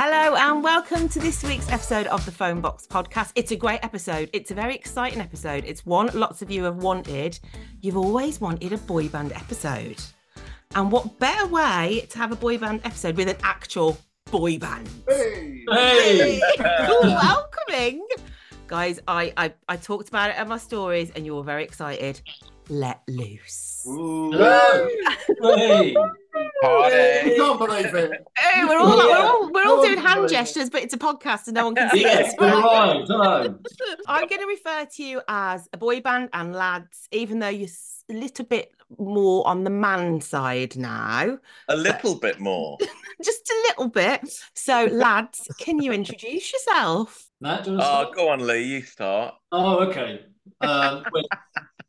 Hello and welcome to this week's episode of the Phone Box podcast. It's a great episode. It's a very exciting episode. It's one lots of you have wanted. You've always wanted a boy band episode. And what better way to have a boy band episode with an actual boy band? Hey! Hey! Welcoming! Guys, I, I I talked about it in my stories and you were very excited. Let loose. Ooh. Hey, You can't believe it. Hey, we're all we're all, we're all doing hand gestures, but it's a podcast and no one can see yes, us. you're right. I'm going to refer to you as a boy band and lads, even though you're a little bit more on the man side now, A little bit more. just a little bit. So, lads, can you introduce yourself? Matt, do you want to Oh, start? go on, Lee. You start. Oh, okay. Um, well,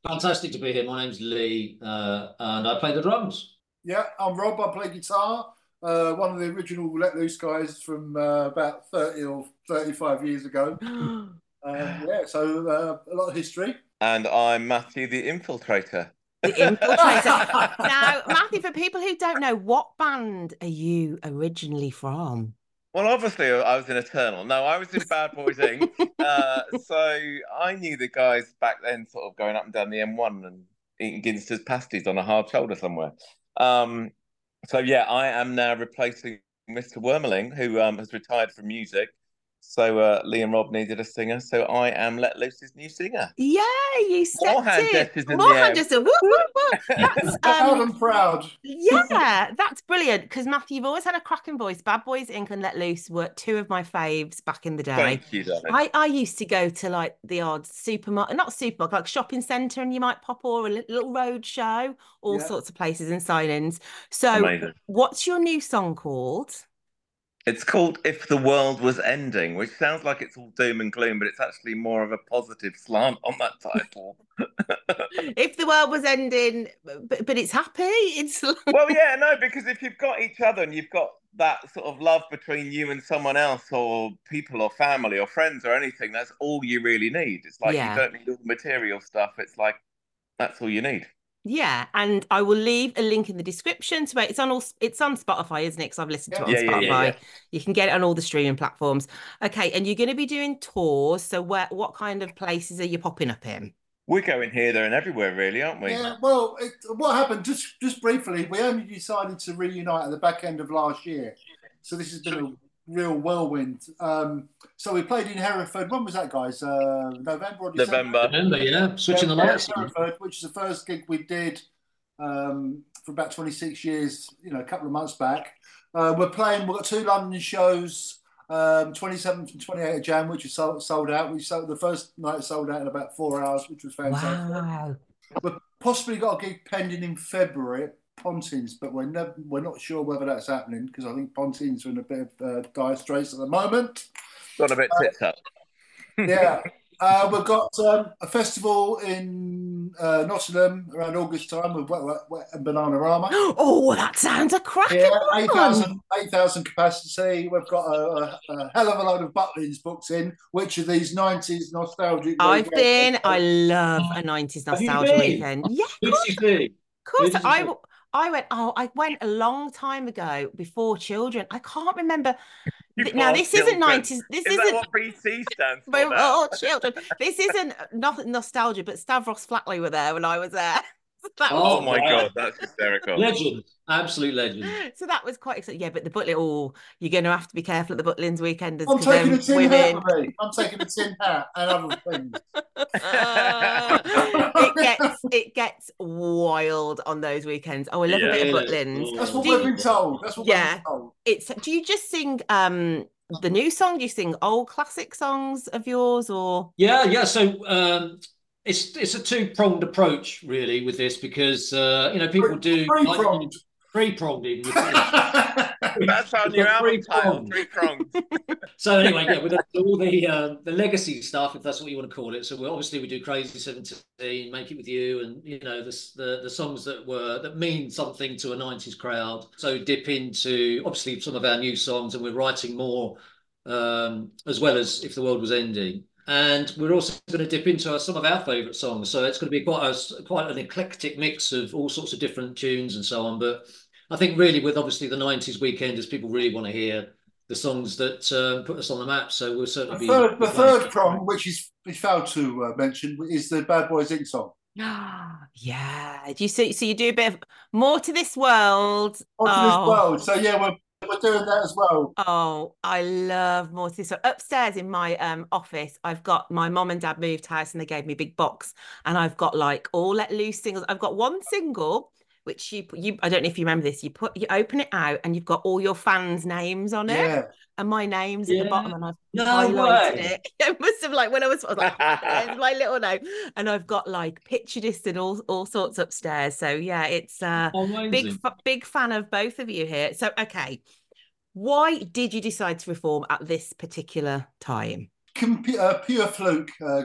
fantastic to be here. My name's Lee, uh, and I play the drums. Yeah, I'm Rob. I play guitar. Uh, one of the original Let Loose guys from uh, about 30 or 35 years ago. Um, yeah, so uh, a lot of history. And I'm Matthew, the infiltrator. The infiltrator. now, Matthew, for people who don't know, what band are you originally from? Well, obviously, I was in Eternal. No, I was in Bad Boys Inc. uh, so I knew the guys back then, sort of going up and down the M1 and eating Ginster's pasties on a hard shoulder somewhere. Um, so yeah, I am now replacing Mr. Wermerling, who um, has retired from music. So uh, Lee and Rob needed a singer, so I am Let Loose's new singer. Yeah, you said More hand gestures in More the hand air. gestures. Woo, woo, woo. That's, Proud um, and proud. yeah, that's brilliant because Matthew, you've always had a cracking voice. Bad Boys Inc. and Let Loose were two of my faves back in the day. Thank you, darling. I, I used to go to like the odd supermarket, not supermarket, like shopping centre, and you might pop or a little road show, all Yeah. sorts of places and sign-ins. So, Amazing. what's your new song called? It's called If the World Was Ending, which sounds like it's all doom and gloom, but it's actually more of a positive slant on that title. If the world was ending, but, but it's happy. It's well, yeah, no, because if you've got each other and you've got that sort of love between you and someone else, or people, or family, or friends, or anything, that's all you really need. It's like Yeah. you don't need all the material stuff. It's like that's all you need. Yeah, and I will leave a link in the description to it. It's on all it's on Spotify, isn't it? Because I've listened to it on Yeah, yeah, Spotify. yeah, yeah. You can get it on all the streaming platforms. Okay, and you're going to be doing tours. So where what kind of places are you popping up in? We're going here, there, and everywhere, really, aren't we? Yeah, well, it, what happened, just just briefly, we only decided to reunite at the back end of last year. So this has been a real whirlwind. Um, so we played in Hereford. When was that, guys? Uh, November or December? November. Yeah, switching the lights. Hereford, which is the first gig we did um, for about 26 years, you know, a couple of months back. Uh, we're playing, we've got two London shows, um, 27th and 28th of Jan, which is sold, sold out. We sold the first night sold out in about four hours, which was fantastic. Wow. We've possibly got a gig pending in February at Pontins, but we're, never, we're not sure whether that's happening because I think Pontins are in a bit of uh, dire straits at the moment. Got a bit tits up. Yeah. Uh, we've got um, a festival in uh, Nottingham around August time with Wet, Wet, Wet and Bananarama. Oh, that sounds a cracking Yeah, one. 8,000 8,000 capacity. We've got a, a, a hell of a load of Butlins booked in, which are these 90s nostalgic. I've been. I love a 90s Have you nostalgia weekend. Yeah, of Who did course. Of course. Who did you I, see? w- I went, oh, I went a long time ago before children. I can't remember. Now, this isn't 90s. This Is isn't. what BC stands for? children. This isn't uh, not nostalgia, but Stavros Flatley were there when I was there. That was- Oh my god, that's hysterical. Legend, absolute legend. so that was quite exciting. Yeah, but the Butlin, oh, you're going to have to be careful at the Butlins weekenders I'm taking a tin hat women. with. I'm taking a tin hat and other things. it gets it gets wild on those weekends. Oh, I love a bit of Butlins. That's what Do we've you- been told. That's what Yeah. we've been told. It's do you just sing um the new song? Do you sing old classic songs of yours or Yeah, yeah. So um, it's it's a two pronged approach really with this because uh, you know people do Three-pronged. three pronged in. With this. That's our new album three title. Three Prongs. So anyway, yeah, with all the um, the legacy stuff, if that's what you want to call it. So we obviously we do Crazy Seventeen, Make It With You, and you know the the, the songs that were that mean something to a '90s crowd. So dip into obviously some of our new songs, and we're writing more um, as well as If the World Was Ending. And we're also going to dip into our, some of our favourite songs. So it's going to be quite a, quite an eclectic mix of all sorts of different tunes and so on. But I think really with obviously the '90s weekend, weekenders, people really want to hear the songs that um, put us on the map. So we'll The certainly be. third, the third playing- prong, which is we failed to uh, mention, is the Bad Boys Inc. song. yeah? Do you see? so you do a bit of more to this world? Onto oh. this world. So yeah, we're we're doing that as well. Oh, I love more to this. So upstairs in my um office, I've got my mom and dad moved house and they gave me a big box, and I've got like all let loose singles. I've got one single which you you I don't know if you remember this. You put you open it out and you've got all your fans' names on it, Yeah. and my name's at the bottom, and I've No highlighted way. it. It must have like when I was, I was like, there's my little note, and I've got like picture disc and all all sorts upstairs. So yeah, it's uh Amazing. big fa- big fan of both of you here. So okay, why did you decide to reform at this particular time? Com- uh, pure fluke. Uh,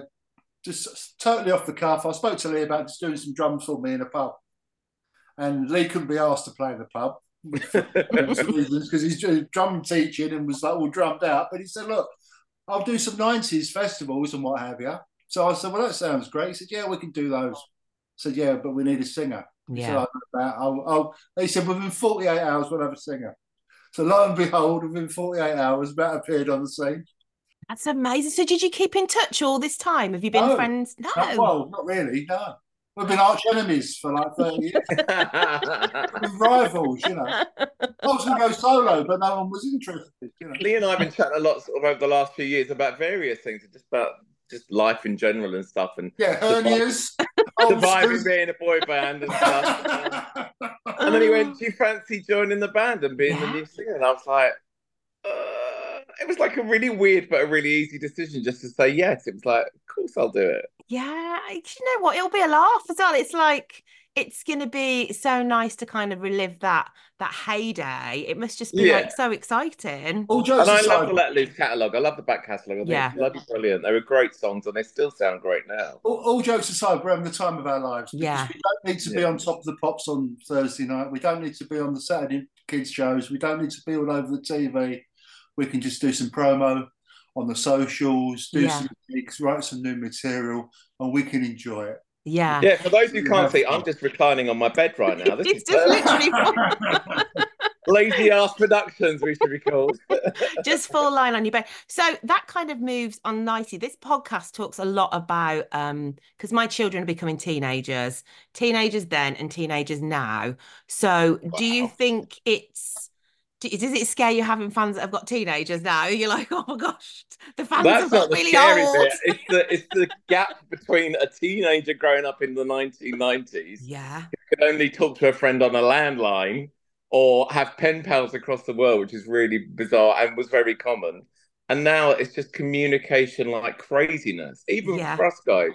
just totally off the cuff. I spoke to Lee about just doing some drums for me in a pub, and Lee couldn't be asked to play in the pub because he's doing drum teaching and was like all drummed out. But he said, "Look, I'll do some '90s festivals and what have you." So I said, "Well, that sounds great." He said, "Yeah, we can do those." I said, "Yeah, but we need a singer." He said, Yeah, "I. I'll, I'll, he said, within 48 hours, we'll have a singer. So lo and behold, within 48 hours, Matt appeared on the scene. that's amazing. So did you keep in touch all this time? Have you been No. friends? No. Not, well, not really, no. We've been arch enemies for like 30 years. We've been rivals, you know. I was going to go solo, but no one was interested, you know. Lee and I have been chatting a lot sort of over the last few years about various things, just about just life in general and stuff, and Yeah, hernias. Surviving being a boy band and stuff. and then he went, "Do you fancy joining the band and being the new singer?" And I was like, uh, "It was like a really weird but a really easy decision just to say yes." It was like, "Of course, I'll do it." Yeah, you know what? It'll be a laugh as well. It's like it's gonna be so nice to kind of relive that that heyday. It must just be Yeah. like so exciting. All jokes And I aside, love the Let Loose catalogue. I love the back catalogue. Yeah. it's bloody brilliant. They were great songs, and they still sound great now. all, all jokes aside, we're having the time of our lives. because Yeah. We don't need to be on top of the pops on Thursday night. We don't need to be on the Saturday kids shows. We don't need to be all over the TV. We can just do some promo on the socials, do Yeah. some gigs, write some new material, and we can enjoy it. Yeah. Yeah, for those who can't see, I'm just reclining on my bed right now. This It's is just perfect. literally lazy ass productions. We should be called. just full line on your bed. So that kind of moves on nicely. This podcast talks a lot about um because my children are becoming teenagers, teenagers then and teenagers now. So do you think it's do- does it scare you having fans that have got teenagers now? You're like, oh my gosh, the fans That's have got really scary old. bit. It's the it's the gap between a teenager growing up in the 1990s Yeah, could only talk to a friend on a landline or have pen pals across the world, which is really bizarre and was very common. And now it's just communication like craziness. Even Yeah. for us guys,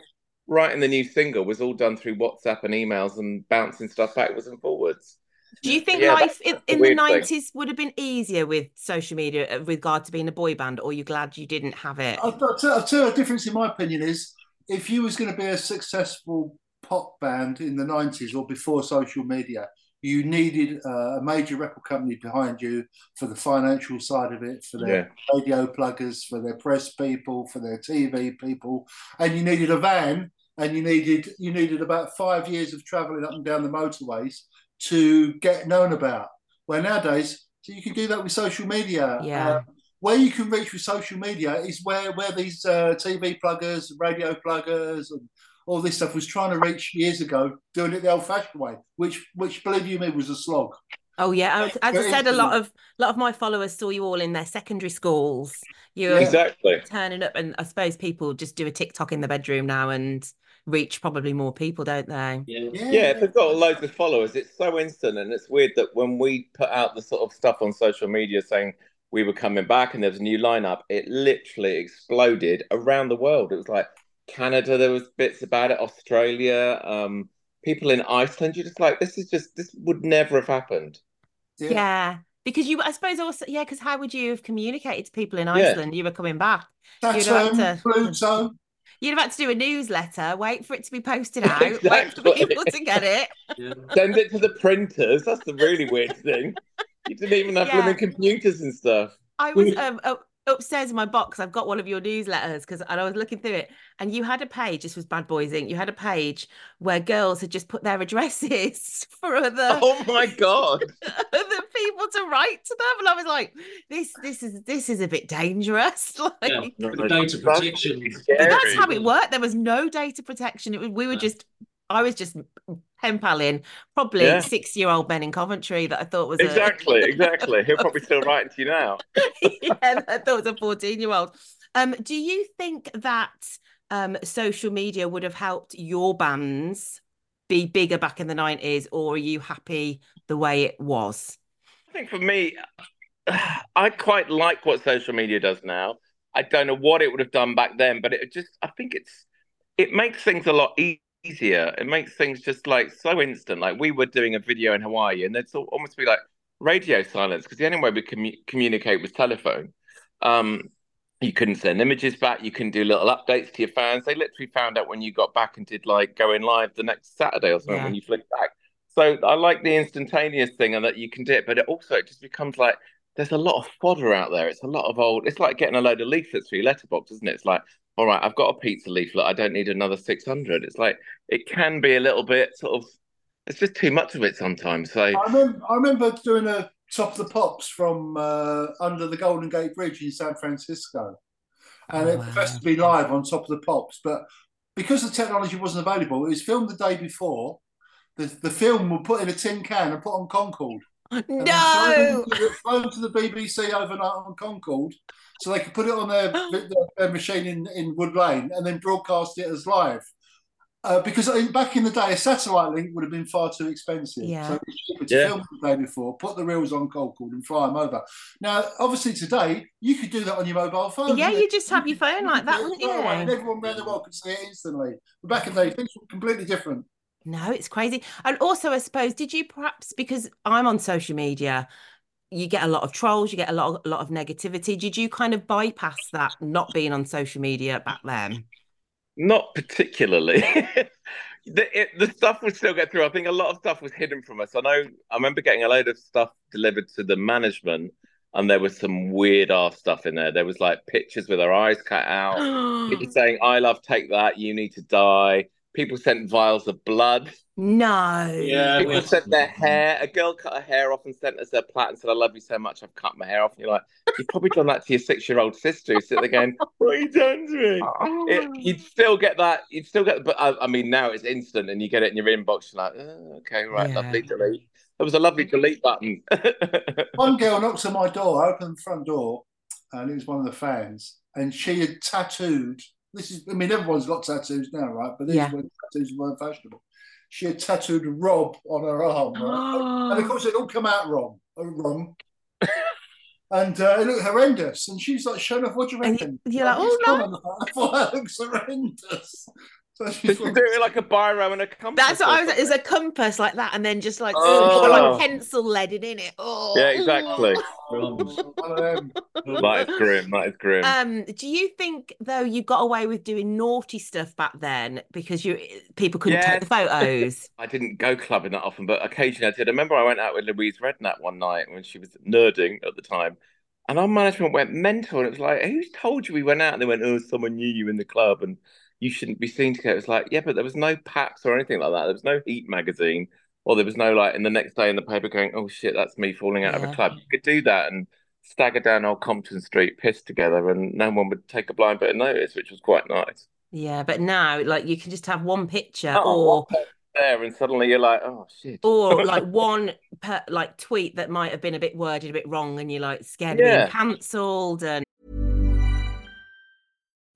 writing the new single was all done through WhatsApp and emails and bouncing stuff backwards and forwards. Do you think Yeah, life in, the in the nineties would have been easier with social media uh, with regard to being a boy band, or are you glad you didn't have it? I'll, I'll tell, I'll tell you a difference in my opinion is if you was going to be a successful pop band in the 90s or before social media, you needed uh, a major record company behind you for the financial side of it, for their radio pluggers, for their press people, for their TV people, and you needed a van, and you needed you needed about five years of travelling up and down the motorways to get known about. Where nowadays, so you can do that with social media. Yeah. Uh, where you can reach with social media is where where these uh, TV pluggers, radio pluggers, and all this stuff was trying to reach years ago, doing it the old-fashioned way, which which believe you me was a slog. Oh yeah, as as I said, a lot interesting. of lot of my followers saw you all in their secondary schools. You're Exactly. turning up, and I suppose people just do a TikTok in the bedroom now and reach probably more people, don't they? Yeah. Yeah, if they've got loads of followers, it's so instant, and it's weird that when we put out the sort of stuff on social media saying we were coming back and there was a new lineup, it literally exploded around the world. It was like Canada, there was bits about it, Australia, um, people in Iceland. You're just like, this is just this would never have happened. Yeah. Because you, I suppose also, yeah, because how would you have communicated to people in Yeah. Iceland? You were coming back. You'd have to- Pluto. You'd have had to do a newsletter, wait for it to be posted out, wait for Exactly. people to get it. Yeah. Send it to the printers. That's the really weird thing. You didn't even have Yeah. blooming computers and stuff. I was um up, upstairs in my box. I've got one of your newsletters because and I was looking through it, and you had a page. This was Bad Boys Inc. You had a page where girls had just put their addresses for other Oh my god! other people to write to them, and I was like, this this is this is a bit dangerous. Like, Yeah. The data that's protection. really but that's how it worked. There was no data protection. It was, we were No. just. I was just pen paling probably Yeah. six year old men in Coventry that I thought was a- Exactly, exactly. He'll probably still writing to you now. yeah, I thought it was a 14 year old. Um, do you think that um, social media would have helped your bands be bigger back in the 90s, or are you happy the way it was? I think for me, I quite like what social media does now. I don't know what it would have done back then, but it just, I think it's, it makes things a lot e- easier. It makes things just like so instant. Like we were doing a video in Hawaii, and there'd almost be like radio silence because the only way we commu- communicate was telephone. Um, you couldn't send images back. You couldn't do little updates to your fans. They literally found out when you got back and did like going live the next Saturday or something Yeah. when you flicked back. So I like the instantaneous thing and that you can do it, but it also it just becomes like there's a lot of fodder out there. It's a lot of old. It's like getting a load of leaflets for your letterbox, isn't it? It's like, all right, I've got a pizza leaflet. I don't need another six hundred. It's like it can be a little bit sort of. It's just too much of it sometimes. So I remember, I remember doing a top of the pops from uh, under the Golden Gate Bridge in San Francisco, and Oh, it wow. professed to be live on top of the pops. But because the technology wasn't available, it was filmed the day before. The, the film were put in a tin can and put on Concorde. and then No! flown to, flown to the BBC overnight on Concorde, so they could put it on their, their, their machine in, in Wood Lane and then broadcast it as live. Uh, because in- back in the day, a satellite link would have been far too expensive. Yeah. So it's cheaper to Yeah. film the day before, put the reels on cold Concorde and fly them over. Now, obviously, today you could do that on your mobile phone. Yeah, couldn't you just have your phone like that, wouldn't do it straight And everyone around the world could see it instantly. But back in the day, things were completely different. No, it's crazy. And also, I suppose, did you perhaps, because I'm on social media, you get a lot of trolls, you get a lot of, a lot of negativity. Did you kind of bypass that not being on social media back then? Not particularly. the it, the stuff would still get through. I think a lot of stuff was hidden from us. I know. I remember getting a load of stuff delivered to the management, and there was some weird ass stuff in there. There was like pictures with our eyes cut out. People saying, "I love take that. You need to die." People sent vials of blood. No. Yeah, People sent their hair. A girl cut her hair off and sent us their plait and said, "I love you so much. I've cut my hair off." And you're like, "You've probably done that to your six-year-old sister who's sitting there going, what have you done to me?" it, you'd still get that. You'd still get, but I, I mean, now it's instant, and you get it in your inbox. You're like, oh, okay, right, Yeah. lovely delete. There was a lovely delete button. One girl knocks on my door, I opened the front door, and it was one of the fans, and she had tattooed. This is, I mean, everyone's got tattoos now, right? But these Yeah. were tattoos weren't fashionable. She had tattooed Rob on her arm, right? and of course, it all come out wrong, uh, wrong. and uh, it looked horrendous. And she's like, "Shut up! What do you And reckon?" you're like, "Oh, no." gone." I thought that looks horrendous. So Did you do it like a biro and a compass? That's what I was. something? It's a compass like that, and then just like Oh. put like pencil leaded in it. Oh, Yeah, exactly. One of them. That is grim. That is grim. Um, do you think though you got away with doing naughty stuff back then because you people couldn't Yeah. take the photos? I didn't go clubbing that often, but occasionally I did. I remember I went out with Louise Redknapp one night when she was Nurding at the time, and our management went mental. And it was like, "Who's told you we went out?" And they went, "Oh, someone knew you in the club, and you shouldn't be seen together." It's like, "Yeah, but there was no Paps or anything like that. There was no Eat magazine, or there was no like in the next day in the paper going, "Oh shit, that's me falling out of a club." You could do that and stagger down Old Compton Street, piss together, and no one would take a blind bit of notice, which was quite nice. Yeah, but now like you can just have one picture Oh, or There, and suddenly you're like, "Oh shit." or like one per, like tweet that might have been a bit worded a bit wrong, and you're like scared of Yeah. being cancelled and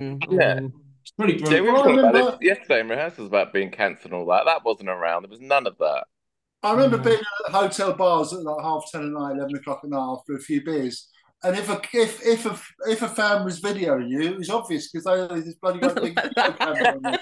Yeah. Mm-hmm. It's pretty Yeah, we were talking about remember- yesterday in rehearsals about being cancelled and all that. That wasn't around. There was none of that. I remember mm. being at hotel bars at like half ten at night, eleven o'clock at night after a few beers. And if a if if a if a fan was videoing you, it was obvious because they had this bloody great big video camera on.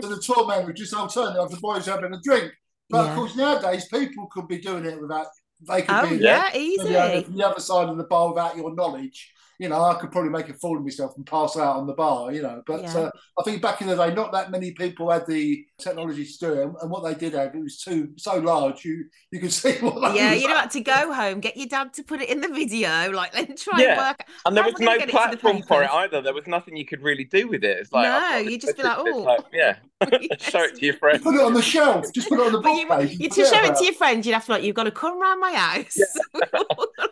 So the tour man would just oh, alternate if the boys having a drink. But Yeah. of course nowadays people could be doing it without they could oh be yeah, maybe easy. on the other side of the bar without your knowledge. You know, I could probably make a fool of myself and pass out on the bar. You know, but Yeah. uh, I think back in the day, not that many people had the technology to do it, and what they did have, it was too so large, you you could see what. They Yeah, you'd like. have to go home, get your dad to put it in the video, like then try Yeah. and work. And there how was am no gonna get the platform for it either. There was nothing you could really do with it. It's like No, I've got this you'd just be like, message, it's "Oh." yeah, Yes. show it to your friends. Put it on the shelf. Just put it on the But you, book page. you to show it about to your friends, you'd have to like, you've got to come round my house,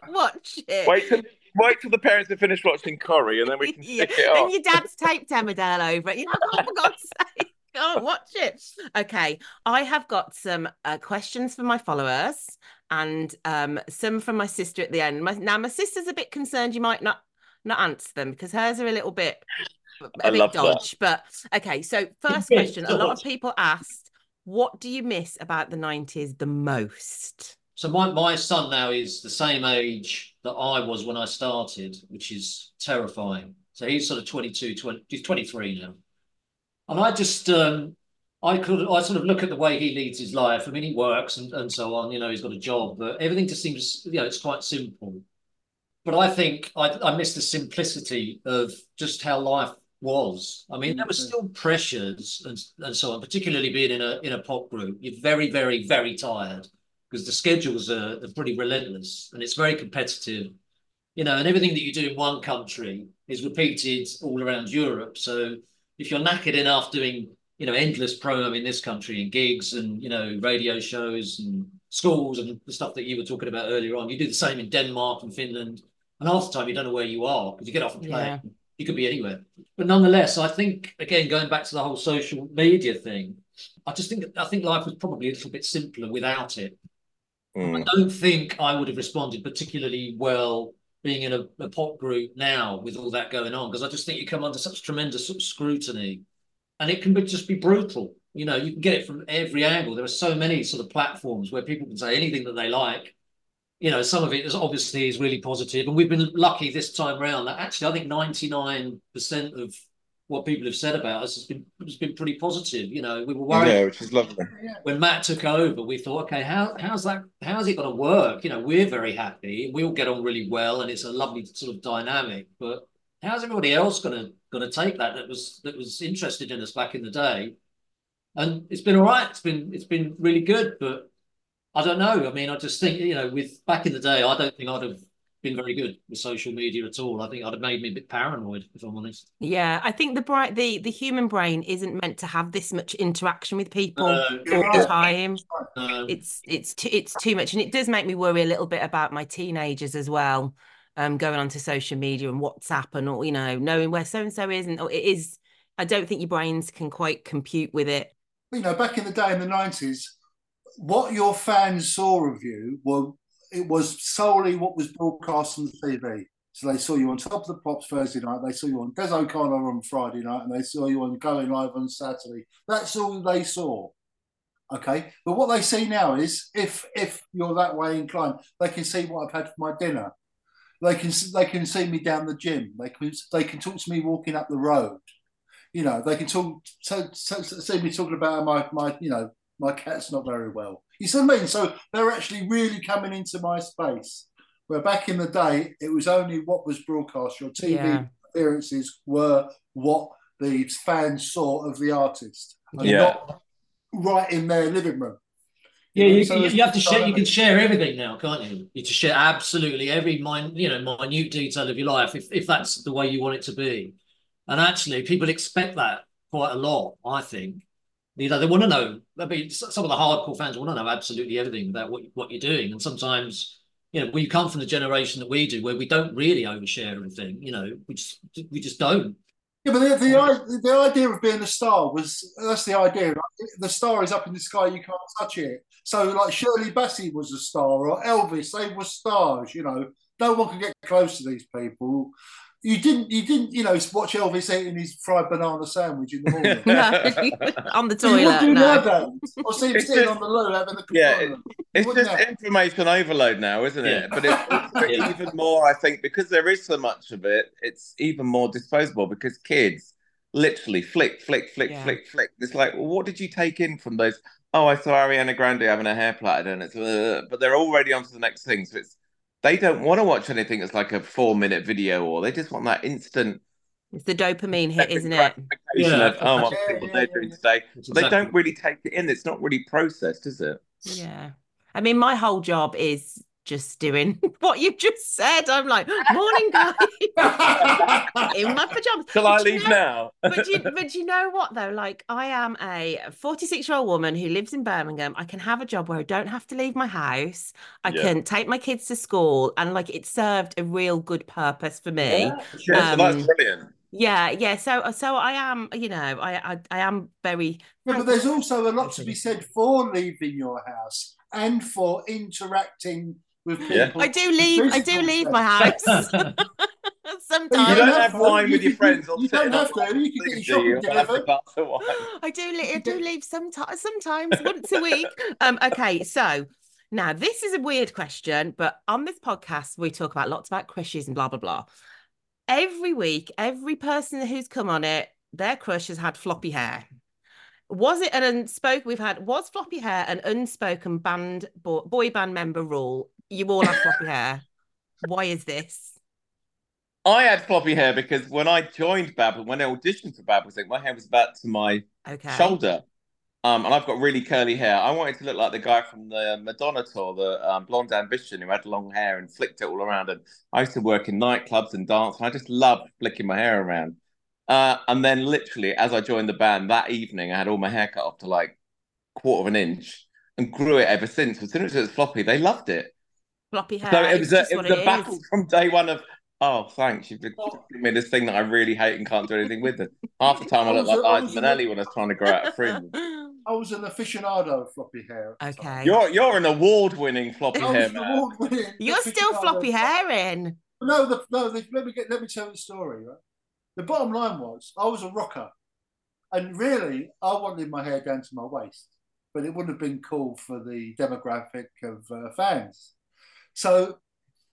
watch it. Wait till wait till the parents have finished watching Corrie, and then we can Yeah, stick it And your dad's taped Emmerdale over it. You know, oh, for God's sake, can't watch it. Okay, I have got some uh, questions for my followers and um, some from my sister at the end. My, now, my sister's a bit concerned you might not not answer them because hers are a little bit a I bit love that. But okay, so first bit question: a lot of people asked, "What do you miss about the '90s the most?" So my, my son now is the same age that I was when I started, which is terrifying. So he's sort of 22, 20, he's 23 now. And I just, um, I could, I sort of look at the way he leads his life. I mean, he works and, and so on, you know, he's got a job, but everything just seems, you know, it's quite simple. But I think I, I miss the simplicity of just how life was. I mean, there were still pressures and, and so on, particularly being in a, in a pop group. You're very, very, very tired because the schedules are, are pretty relentless and it's very competitive. You know, and everything that you do in one country is repeated all around Europe. So if you're knackered enough doing, you know, endless promo in this country and gigs and, you know, radio shows and schools and the stuff that you were talking about earlier on, you do the same in Denmark and Finland. And half the time you don't know where you are because you get off a plane. Yeah. You could be anywhere. But nonetheless, I think again, going back to the whole social media thing, I just think I think life was probably a little bit simpler without it. Mm. I don't think I would have responded particularly well being in a, a pop group now with all that going on because I just think you come under such tremendous sort of scrutiny, and it can be, just be brutal. You know, you can get it from every angle. There are so many sort of platforms where people can say anything that they like. You know, some of it is obviously is really positive, and we've been lucky this time round that actually I think ninety nine percent of what people have said about us has been has been pretty positive. You know, we were worried Yeah, which is lovely. when Matt took over, we thought, okay, how how's that? How's it going to work? You know, we're very happy. We all get on really well, and it's a lovely sort of dynamic. But how's everybody else going to got to take that that was that was interested in us back in the day, and it's been all right. It's been it's been really good, but I don't know. I mean, I just think you know, with back in the day, I don't think I'd have been very good with social media at all. I think I'd have made me a bit paranoid, if I'm honest. Yeah, I think the bright the the human brain isn't meant to have this much interaction with people No. all the time. No. It's it's too, it's too much, and it does make me worry a little bit about my teenagers as well. Um, going onto social media and WhatsApp and all, you know, knowing where so and so is, and it is. I don't think your brains can quite compute with it. you know, back in the day in the nineties, what your fans saw of you were it was solely what was broadcast on the TV. So they saw you on Top of the Pops Thursday night, they saw you on Des O'Connor on Friday night, and they saw you on Going Live on Saturday. That's all they saw. Okay, but what they see now is if if you're that way inclined, they can see what I've had for my dinner. They can they can see me down the gym. They can they can talk to me walking up the road. You know, they can talk see me talking about my my you know my cat's not very well. You see what I mean? So they're actually really coming into my space. Where back in the day, it was only what was broadcast. Your TV Yeah. appearances were what the fans saw of the artist, and Yeah. not right in their living room. Yeah, you, So you, you have to share. You can share everything now, can't you? You just share absolutely every min, you know, minute detail of your life, if if that's the way you want it to be. And actually, people expect that quite a lot. I think, you know, they want to know. I mean, some of the hardcore fans want to know absolutely everything about what what you're doing. And sometimes, you know, we come from the generation that we do, where we don't really overshare everything. You know, we just we just don't. Yeah, but the, the, um, i- the idea of being a star was that's the idea. right? The star is up in the sky, you can't touch it. So, like Shirley Bassey was a star, or Elvis, they were stars. You know, no one could get close to these people. You didn't, you didn't, you know, watch Elvis eating his fried banana sandwich in the morning. No, on the You wouldn't toilet. do No. nowadays. Or see him It's sitting just- on the loo having a Yeah, banana. It's just it? information overload now, isn't it? Yeah. But it's, it's Yeah. even more, I think, because there is so much of it, it's even more disposable because kids literally flick, flick, flick, Yeah. flick, flick. It's like, well, what did you take in from those? Oh, I saw Ariana Grande having a hair plaited, and it's, uh, but they're already on to the next thing. So it's they don't want to watch anything that's like a four minute video, or they just want that instant It's the dopamine hit, isn't it? Yeah. of, oh, I Yeah, see yeah, they're yeah, doing today. That's But they don't really take it in. It's not really processed, is it? Yeah. I mean, my whole job is just doing what you've just said. I'm like, morning, guys, in my pajamas. Shall I But you leave know- now? but you, but you know what though? Like I am a 46 year old woman who lives in Birmingham. I can have a job where I don't have to leave my house. I Yeah. can take my kids to school, and like it served a real good purpose for me. Yeah, so that's Um, brilliant. Yeah, yeah. So, so I am, you know, I, I, I am very. Yeah, but there's also a lot to be said for leaving your house and for interacting with people. Yeah. I do leave. I do leave my house sometimes. You don't have have wine with your can- friends or you don't have to. You can get your do shopping you? Have a delivered. glass of wine. I do. le- I do leave sometimes. Sometimes once a week. Um. Okay. So now this is a weird question, but on this podcast we talk about lots about crushes and blah blah blah. Every week, every person who's come on it, their crush has had floppy hair. Was it an unspoken? We've had was floppy hair an unspoken band bo- boy band member rule? You all have floppy hair. Why is this? I had floppy hair because when I joined Babble, when I auditioned for Babel, my hair was about to my Okay. shoulder. Um, and I've got really curly hair. I wanted to look like the guy from the Madonna tour, the um, Blonde Ambition, who had long hair and flicked it all around. And I used to work in nightclubs and dance, and I just loved flicking my hair around. Uh, and then, literally, as I joined the band that evening, I had all my hair cut off to like quarter of an inch and grew it ever since. As soon as it was floppy, they loved it. Floppy hair. So it was a, it was a it battle is. from day one of, oh, thanks, you've been giving me this thing that I really hate and can't do anything with it. Half the time I look like I was- I Liza Minnelli when I was trying to grow out a fringe. I was an aficionado of floppy hair. at the time. Okay. You're you're an award-winning floppy hair man. award-winning You're still aficionado. floppy hairing. No, the, no. The, let me get. Let me tell you the story. Right? The bottom line was, I was a rocker, and really, I wanted my hair down to my waist, but it wouldn't have been cool for the demographic of uh, fans. So,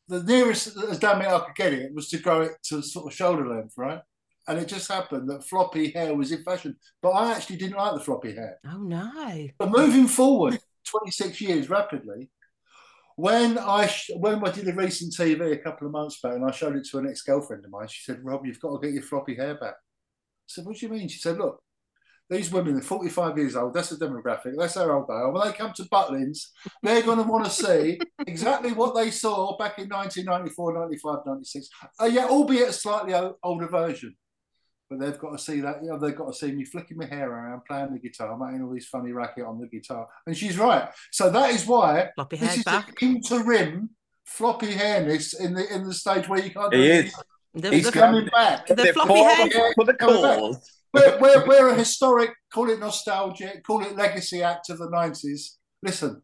the nearest as damn it I could get it was to grow it to sort of shoulder length, right? And it just happened that floppy hair was in fashion, but I actually didn't like the floppy hair. Oh no. But moving forward, 26 years rapidly, when I sh- when I did a recent TV a couple of months back and I showed it to an ex girlfriend of mine, she said, "Rob, you've got to get your floppy hair back." I said, what do you mean? She said, look, these women are 45 years old. That's the demographic. That's how old they are. When they come to Butlins, they're going to want to see exactly what they saw back in 1994, 95, 96. Uh, yeah, albeit a slightly older version. But they've got to see that. You know, they've got to see me flicking my hair around, playing the guitar, making all these funny racket on the guitar. And she's right. So that is why Floppy this is back. the interim floppy hairness in the in the stage where you can't. do He is. The, He's the, coming back. the They're floppy poor hair. for the Coming cause. We're, we're, we're a historic, call it nostalgic, call it legacy act of the 90s. Listen,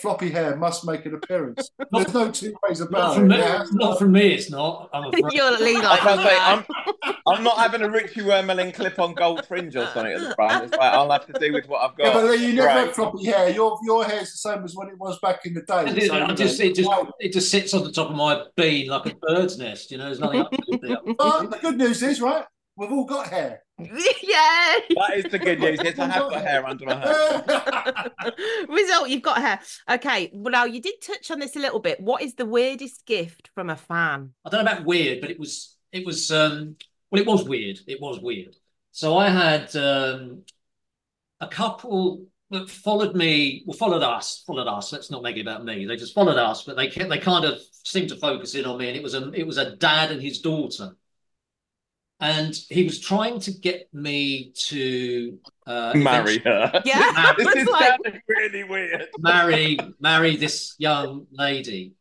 floppy hair must make an appearance. There's no two ways about from it. me. Yeah. Not from me. It's not. I'm. You're Lee I can't say. I'm. I'm not having a Richie Wermerling clip-on gold fringe or something at the front. It's like I'll have to do with what I've got. Yeah, but Lee, you never Right. had floppy hair. Your your hair's the same as when it was back in the day. I, did- So, you I know, just it just it just sits on the top of my bean like a bird's nest. You know, there's nothing up there. But the good news is, right, we've all got hair. yeah. That is the good news. Yes, I have got hair under my hat. Result, you've got hair. Okay. Well, now you did touch on this a little bit. What is the weirdest gift from a fan? I don't know about weird, but it was it was um well it was weird. It was weird. So I had um a couple that followed me, well followed us, followed us. Let's not make it about me. They just followed us, but they kept, they kind of seemed to focus in on me, and it was a it was a dad and his daughter. And he was trying to get me to uh, Marry her. Yeah. This is like- sounding really weird. marry marry this young lady.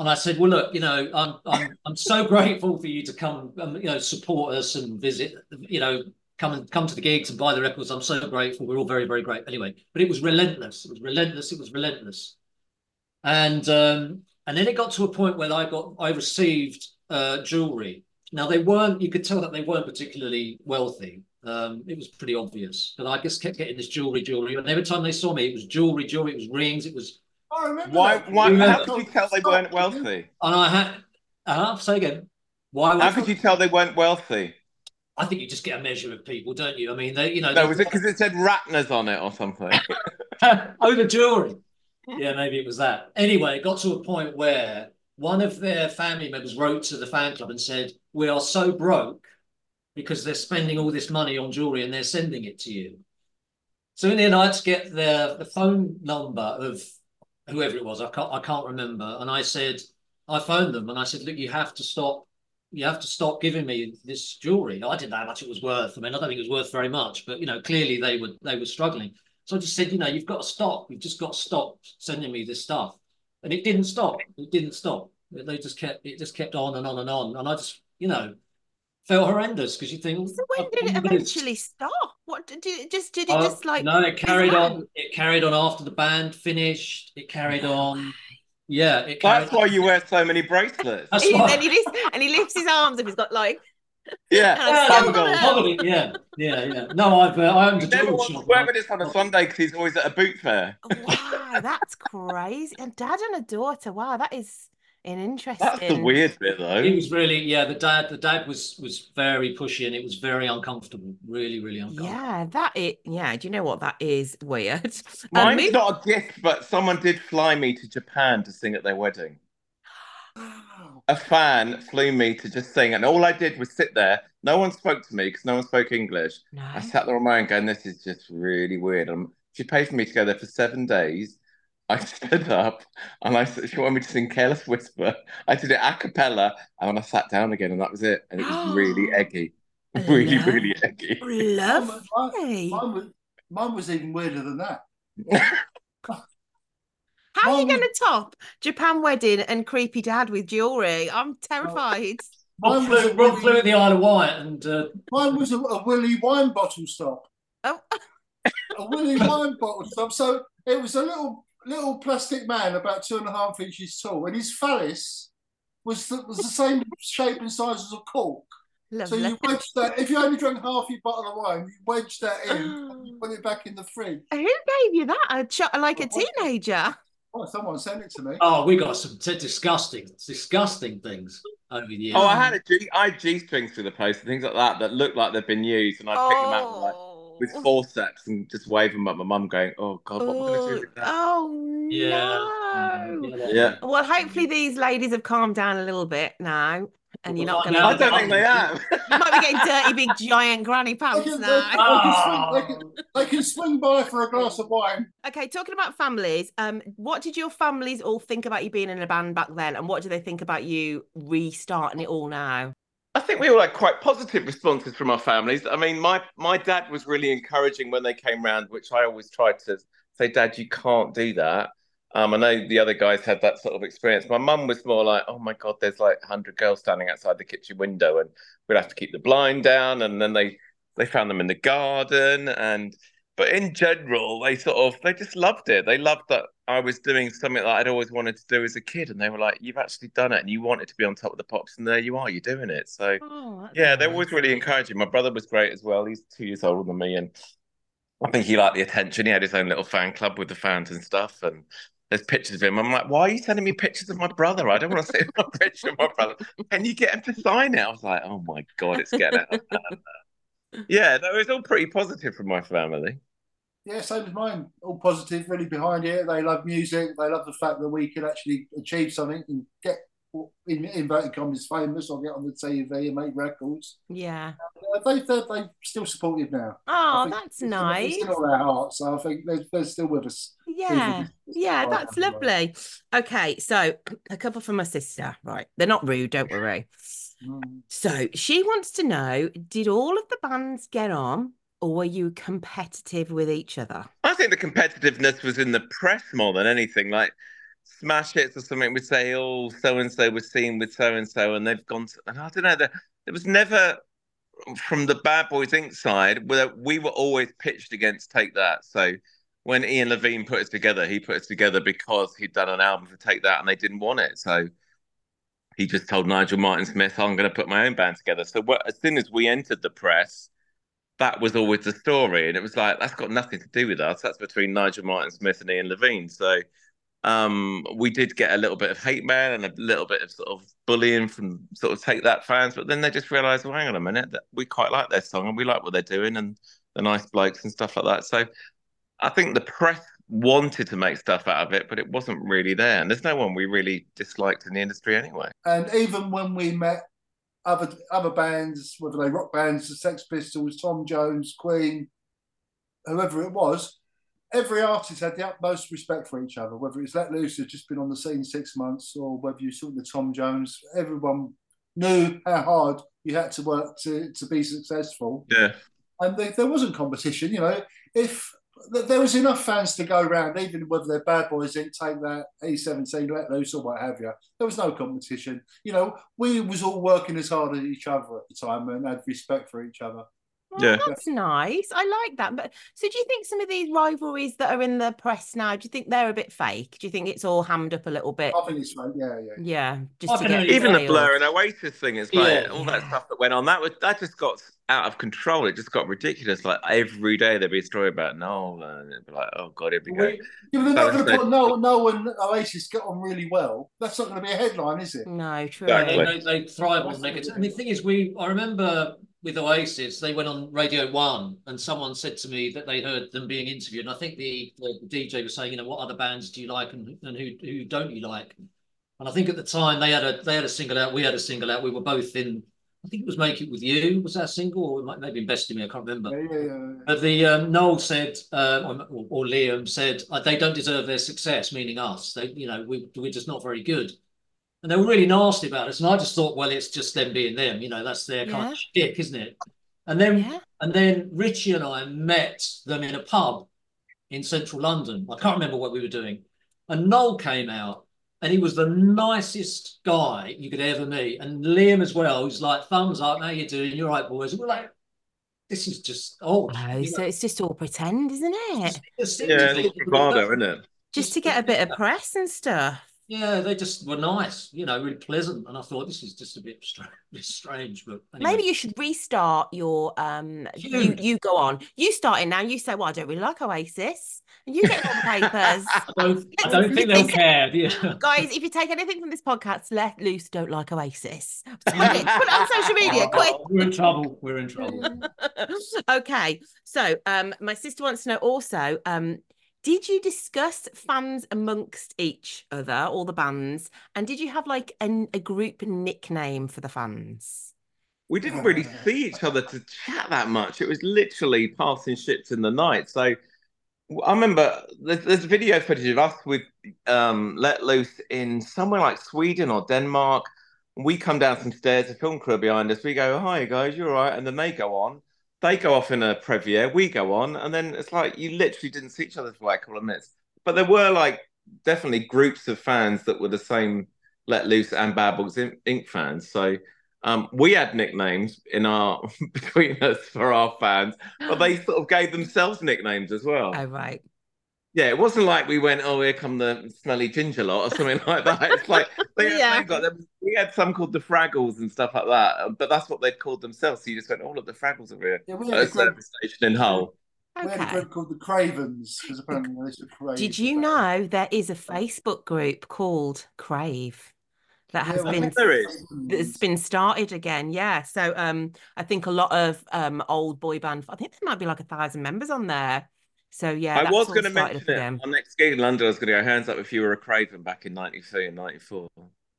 And I said, well, look, you know, I'm I'm I'm so grateful for you to come, um, you know, support us and visit, you know, come and come to the gigs and buy the records. I'm so grateful. We're all very very grateful. Anyway, but it was relentless. It was relentless. It was relentless. And um, and then it got to a point where I got I received uh, jewelry. Now they weren't. You could tell that they weren't particularly wealthy. Um, it was pretty obvious. But I just kept getting this jewelry, jewelry, and every time they saw me, it was jewelry, jewelry. It was rings. It was I remember Why? that. Why? Yeah. How could you tell they weren't wealthy? And I had, uh, say again, why? How could you tell they weren't wealthy? I think you just get a measure of people, don't you? I mean, they, you know, No, was it because it said Ratners on it or something? oh, the jewelry. Yeah, maybe it was that. Anyway, it got to a point where one of their family members wrote to the fan club and said, "We are so broke because they're spending all this money on jewelry and they're sending it to you." So in the end, I had to get their the phone number of whoever it was. I can't I can't remember. And I said, I phoned them and I said, "Look, you have to stop. You have to stop giving me this jewelry." I didn't know how much it was worth. I mean, I don't think it was worth very much, but you know, clearly they were they were struggling. So I just said, you know, you've got to stop. You've just got to stop sending me this stuff. And it didn't stop. It didn't stop. They just kept it just kept on and on and on. And I just, you know, felt horrendous because you think. So when did it "Oh, but it's- eventually stop? What did it just did it Oh, just like no, it carried fizzle on. out? It carried on after the band finished. It carried on. Yeah, it carried That's why you wear so many bracelets. That's He- why. and he lifts and he lifts his arms and He's got like Yeah, Yeah, bungles. yeah. Probably, yeah, yeah, yeah. No, I've uh, I owned a Never jewel wants to shop. wear this on a Sunday because he's always at a boot fair. wow, that's crazy. And dad and a daughter. Wow, that is an interesting. That's the weird bit, though. He was really, yeah. The dad, the dad was was very pushy, and it was very uncomfortable. Really, really uncomfortable. Yeah, that it. Yeah, do you know what that is weird? Um, Mine's maybe- not a gift, but someone did fly me to Japan to sing at their wedding. A fan flew me to just sing, and all I did was sit there. No one spoke to me because no one spoke English. No. I sat there on my own going, This is just really weird. Um she paid for me to go there for seven days. I stood up and I s- she wanted me to sing Careless Whisper. I did it a cappella and then I sat down again, and that was it. And it was really eggy. Really, Love- really eggy. Lovely. Mine was, mine was even weirder than that. How are you going to top Japan wedding and creepy dad with jewelry? I'm terrified. Rob Mine flew, was a Rob really- flew at the Isle of Wight, and uh, Mine was a, a Willy wine bottle stop. Oh, A Willy wine bottle stop. So it was a little little plastic man about two and a half inches tall, and his phallus was the, was the same shape and size as a cork. So lovely. you wedged that. If you only drank half your bottle of wine, you wedged that in, and you put it back in the fridge. Who gave you that? A ch- like a teenager? Oh, someone sent it to me. oh, we got some t- disgusting, disgusting things over the years. Oh, I had a G, I had G strings through the post and things like that that looked like they've been used, and I picked them out like Oh, with forceps and just wave them at my mum, going, "Oh God, what am I going to do with that?" oh Yeah. no. Yeah. Yeah. Well, hopefully these ladies have calmed down a little bit now. And you're not going to. I don't think they are. You might be getting dirty, big, giant granny They pants can, they, now. they can swing, they, can, they can swing by for a glass of wine. Okay, talking about families, um, what did your families all think about you being in a band back then, and what do they think about you restarting it all now? I think we all had quite positive responses from our families. I mean, my my dad was really encouraging when they came round, which I always tried to say, Dad, you can't do that. Um, I know the other guys had that sort of experience. My mum was more like, oh my God, there's like 100 girls standing outside the kitchen window and we'd have to keep the blind down. And then they, they found them in the garden. And, but in general, they sort of, they just loved it. They loved that I was doing something that I'd always wanted to do as a kid. And they were like, you've actually done it and you wanted to be on top of the pops. And there you are, you're doing it. So, Oh, yeah, they were always really encouraging. My brother was great as well. He's two years older than me, and I think he liked the attention. He had his own little fan club with the fans and stuff. And there's pictures of him. I'm like, why are you sending me pictures of my brother? I don't want to see my picture of my brother. Can you get him to sign it? I was like, oh my god, it's getting out. of hand now. yeah, no, it was all pretty positive from my family. Yeah, same as mine. All positive, really behind it. They love music. They love the fact that we can actually achieve something and get, in inverted commas, famous or get on the TV and make records. Yeah. Uh, They, they, they're still supportive now. Oh, that's still- nice. They're still on our hearts. So I think they're, they're still with us. Yeah, yeah, that's right. lovely. Okay, so a couple from my sister. Right, they're not rude, don't worry. Mm. So she wants to know: Did all of the bands get on, or were you competitive with each other? I think the competitiveness was in the press more than anything. Like smash hits or something would say, "Oh, so and so was seen with so and so," and they've gone. To, and I don't know. There, there was never from the Bad Boys Inc. side where we were always pitched against Take That. So when Ian Levine put us together, he put us together because he'd done an album for Take That, and they didn't want it. So he just told Nigel Martin Smith, "I'm going to put my own band together." So as soon as we entered the press that was always the story. And it was like, that's got nothing to do with us. That's between Nigel Martin Smith and Ian Levine. So um, we did get a little bit of hate mail and a little bit of sort of bullying from sort of Take That fans. But then they just realised, well, hang on a minute, that we quite like their song and we like what they're doing and the nice blokes and stuff like that. So I think the press wanted to make stuff out of it, but it wasn't really there. And there's no one we really disliked in the industry anyway. And even when we met other other bands, whether they rock bands, the Sex Pistols, Tom Jones, Queen, whoever it was, every artist had the utmost respect for each other. Whether it's Let Loose, who's just been on the scene six months, or whether you saw the Tom Jones, everyone knew how hard you had to work to to be successful. Yeah. And there, there wasn't competition. You know, if there was enough fans to go around, even whether they're bad boys, didn't take that E17, let loose, or what have you. There was no competition. You know, we was all working as hard as each other at the time and had respect for each other. Oh, Yeah. that's nice. I like that. But so, do you think some of these rivalries that are in the press now? Do you think they're a bit fake? Do you think it's all hammed up a little bit? I think it's right. Yeah, yeah. Yeah, just to get Even the sales. Blur and Oasis thing, it's like Yeah. all that stuff that went on. That was that just got out of control. It just got ridiculous. Like every day there'd be a story about Noel, and it'd be like, oh god, here we go. We- Yeah, but they're not going to so- put no, no, and Oasis get on really well. That's not going to be a headline, is it? No, true. Exactly. They, they, they thrive on negative. And the thing is, we I remember with Oasis, they went on Radio One, and someone said to me that they heard them being interviewed. And I think the, the DJ was saying, you know, what other bands do you like, and, and who who don't you like? And I think at the time they had a they had a single out, we had a single out. We were both in. I think it was Make It With You. Was that a single, or it might maybe Best in Me? I can't remember. Yeah, yeah, yeah. But the um, Noel said, uh, or, or Liam said, uh, they don't deserve their success, meaning us. They, you know, we we're just not very good, and they were really nasty about us. And I just thought, well, it's just them being them. You know, that's their kind Yeah. of shtick, isn't it? And then Yeah. and then Richie and I met them in a pub in central London. I can't remember what we were doing, and Noel came out. And he was the nicest guy you could ever meet. And Liam as well, who's like, thumbs up, how you doing? You're right, boys. And we're like, this is just old. Oh, you so know? it's just all pretend, isn't it? Just seems Yeah, it's bravado, isn't it? Just to get a bit of press and stuff. Yeah, they just were nice, you know, really pleasant. And I thought this is just a bit strange, strange but anyway. Maybe you should restart your um you you go on. You start it now. You say, Well, I don't really like Oasis. And you get all the papers. I don't, I don't think they'll care. Yeah. Guys, if you take anything from this podcast, let loose don't like Oasis. Put it, on social media, quick. We're in trouble. We're in trouble. okay. So um my sister wants to know also, um, Did you discuss fans amongst each other, all the bands, and did you have like an, a group nickname for the fans? We didn't really see each other to chat that much. It was literally passing ships in the night. So I remember there's, there's video footage of us with um, Let Loose in somewhere like Sweden or Denmark. We come down some stairs, a film crew behind us. We go, "Hi guys, you're right," and then they go on. They go off in a Previa. We go on, and then it's like you literally didn't see each other for like a couple of minutes. But there were like definitely groups of fans that were the same Let Loose and Bad Boys Inc. fans. So um, we had nicknames in our between us for our fans, but they sort of gave themselves nicknames as well. Oh right. Yeah, it wasn't like we went, oh, here come the smelly ginger lot or something like that. It's like they, Yeah. they got them. We had some called the Fraggles and stuff like that, but that's what they'd called themselves. So you just went, oh, look, the Fraggles are here Yeah, we had a a group, station in Hull. we had a group called the Cravens because apparently they used crave. Did you know there is a Facebook group called Crave that has well, I been think there is. that's been started again? Yeah. So um, I think a lot of um old boy band. I think there might be like a thousand members on there. So yeah, I was going to mention it on next gig in London. I was going to go hands up if you were a Craven back in '93 and '94.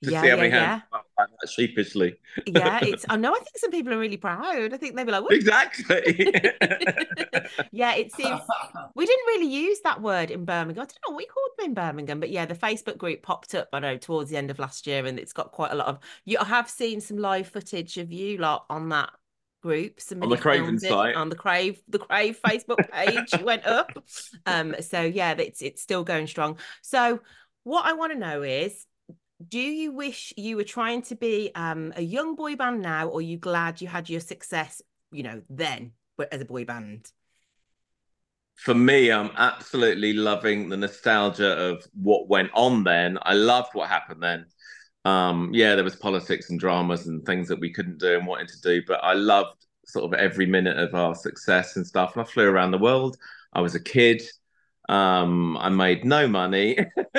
To Yeah, see how yeah, many yeah. hands up like sheepishly. Yeah, it's. I know. I think some people are really proud. I think they'd be like. Exactly. yeah, it seems we didn't really use that word in Birmingham. I don't know what we called them in Birmingham, but yeah, the Facebook group popped up. I know towards the end of last year, and it's got quite a lot of. You I have seen some live footage of you lot on that group. Somebody Craven filmed site. on the Crave the Crave Facebook page went up. Um, so yeah, it's it's still going strong. So what I want to know is. Do you wish you were trying to be um, a young boy band now, or are you glad you had your success, you know, then but as a boy band? For me, I'm absolutely loving the nostalgia of what went on then. I loved what happened then. Um, yeah, there was politics and dramas and things that we couldn't do and wanted to do, but I loved sort of every minute of our success and stuff. And I flew around the world. I was a kid. Um, I made no money,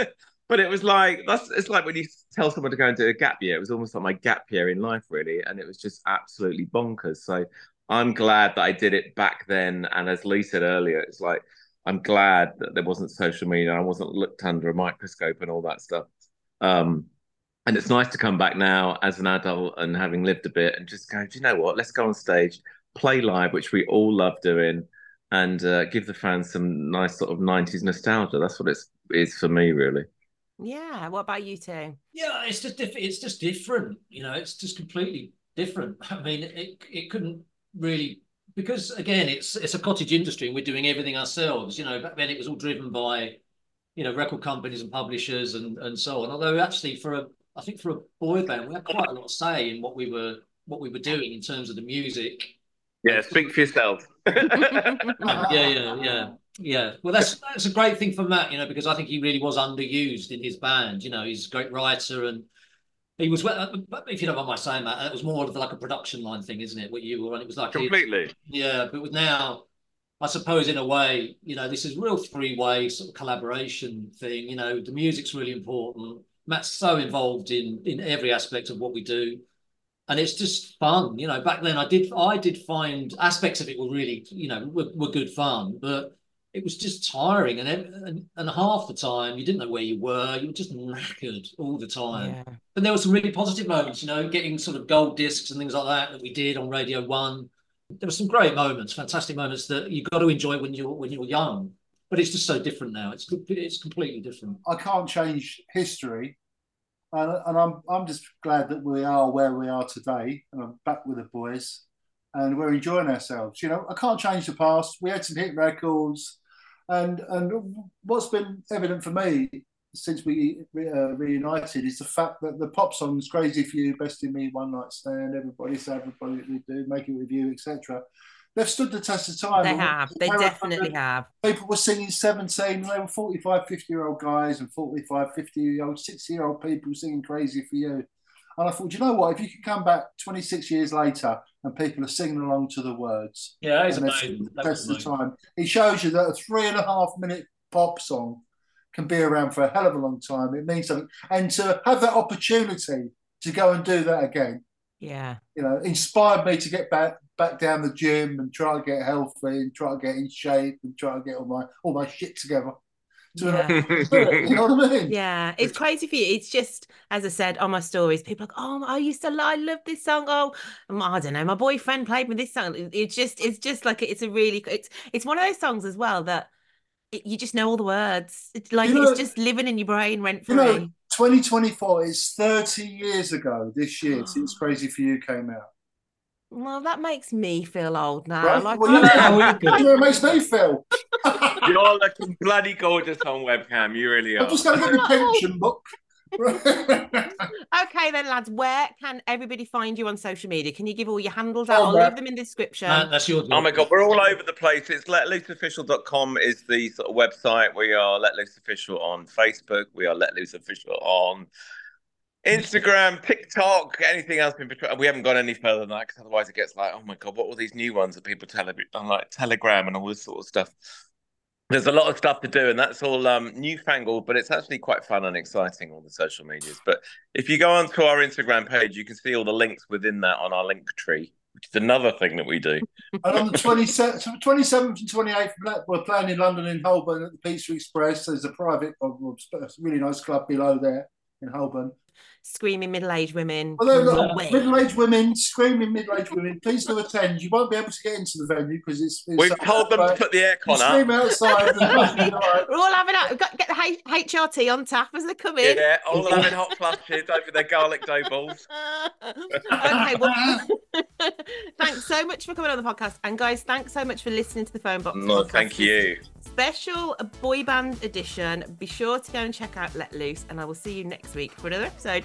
but it was like that's it's like when you tell someone to go and do a gap year. It was almost like my gap year in life, really, and it was just absolutely bonkers. So I'm glad that I did it back then. And as Lee said earlier, it's like I'm glad that there wasn't social media. I wasn't looked under a microscope and all that stuff. Um, and it's nice to come back now as an adult and having lived a bit and just go, do you know what? Let's go on stage, play live, which we all love doing, and uh, give the fans some nice sort of 90s nostalgia. That's what it's is for me, really. Yeah. What about you two? Yeah, it's just diff- it's just different. You know, it's just completely different. I mean, it it couldn't really because again, it's it's a cottage industry and we're doing everything ourselves. You know, back then it was all driven by you know record companies and publishers and and so on. Although actually, for a I think for a boy band, we had quite a lot of say in what we were what we were doing in terms of the music. Yeah, speak for yourself. yeah, yeah, yeah, yeah. Well, that's that's a great thing for Matt, you know, because I think he really was underused in his band. You know, he's a great writer, and he was. well, uh, If you don't mind my saying that, it was more of like a production line thing, isn't it? What you were on, it was like Completely. yeah, but with now, I suppose in a way, you know, this is real three-way sort of collaboration thing. You know, the music's really important. Matt's so involved in in every aspect of what we do. And it's just fun you know back then i did i did find aspects of it were really you know were, were good fun but it was just tiring. And, and and half the time you didn't know where you were you were just knackered all the time. Yeah. but there were some really positive moments you know getting sort of gold discs and things like that that we did on radio one. There were some great moments fantastic moments that you got to enjoy when you're when you're young but it's just so different now it's it's completely different I can't change history, and, and I'm I'm just glad that we are where we are today, and I'm back with the boys, and we're enjoying ourselves. You know, I can't change the past. We had some hit records, and and what's been evident for me since we uh, reunited is the fact that the pop songs "Crazy for You," "Best in Me," "One Night Stand," "Everybody Say Everybody We Do," "Make It With You," etc. They've stood the test of time. They have. They definitely have. people were singing 17 they were 45 50 year old guys and 45 50 year old 60 year old people singing crazy for you and i thought you know what if you could come back 26 years later and people are singing along to the words yeah it's amazing the test of time it shows you that a three and a half minute pop song can be around for a hell of a long time it means something and to have that opportunity to go and do that again Yeah. you know, inspired me to get back back down the gym and try to get healthy and try to get in shape and try to get all my all my shit together. to Yeah. you know what I mean? Yeah, it's crazy for you. It's just, as I said on my stories, people are like, oh, I used to, I love this song. Oh, I don't know, my boyfriend played me this song. It's just, it's just like it's a really, it's, it's one of those songs as well that it, you just know all the words. It's like You know- it's just living in your brain rent You free. know, 2024 is 30 years ago this year since Crazy for You came out. Well, that makes me feel old now. Right? Like, Well, you Yeah, know, we you could. know, it makes me feel. You're looking bloody gorgeous on webcam. You really are. I'm just going to get my pension book. okay, then, lads, where can everybody find you on social media? Can you give all your handles out? Oh, I'll Matt. leave them in the description. Uh, that's your. Oh my god, we're all over the place. It's letlooseofficial.com is the sort of website. We are Let Loose Official on Facebook. We are Let Loose Official on Instagram, TikTok, anything else between. We haven't gone any further than that because otherwise it gets like, oh my god, what all these new ones that people tell on like Telegram and all this sort of stuff. There's a lot of stuff to do, and that's all um, newfangled, but it's actually quite fun and exciting, all the social medias. But if you go onto our Instagram page, you can see all the links within that on our link tree, which is another thing that we do. And on the 27th, 27th and 28th, we're playing in London in Holborn at the Pizza Express. There's a private, really nice club below there in Holborn. Screaming middle-aged women. Although look, Wait. middle-aged women, screaming middle-aged women, please do attend. You won't be able to get into the venue because it's, it's. We've told them to put the aircon up. Scream outside. and- We're all having a, we've got get the H- HRT on tap as they come in. Yeah, all having hot flushes over their garlic dough balls. okay, well, thanks so much for coming on the podcast. And guys, thanks so much for listening to the phone box. No, podcast. thank you. Special boy band edition. Be sure to go and check out Let Loose, and I will see you next week for another episode.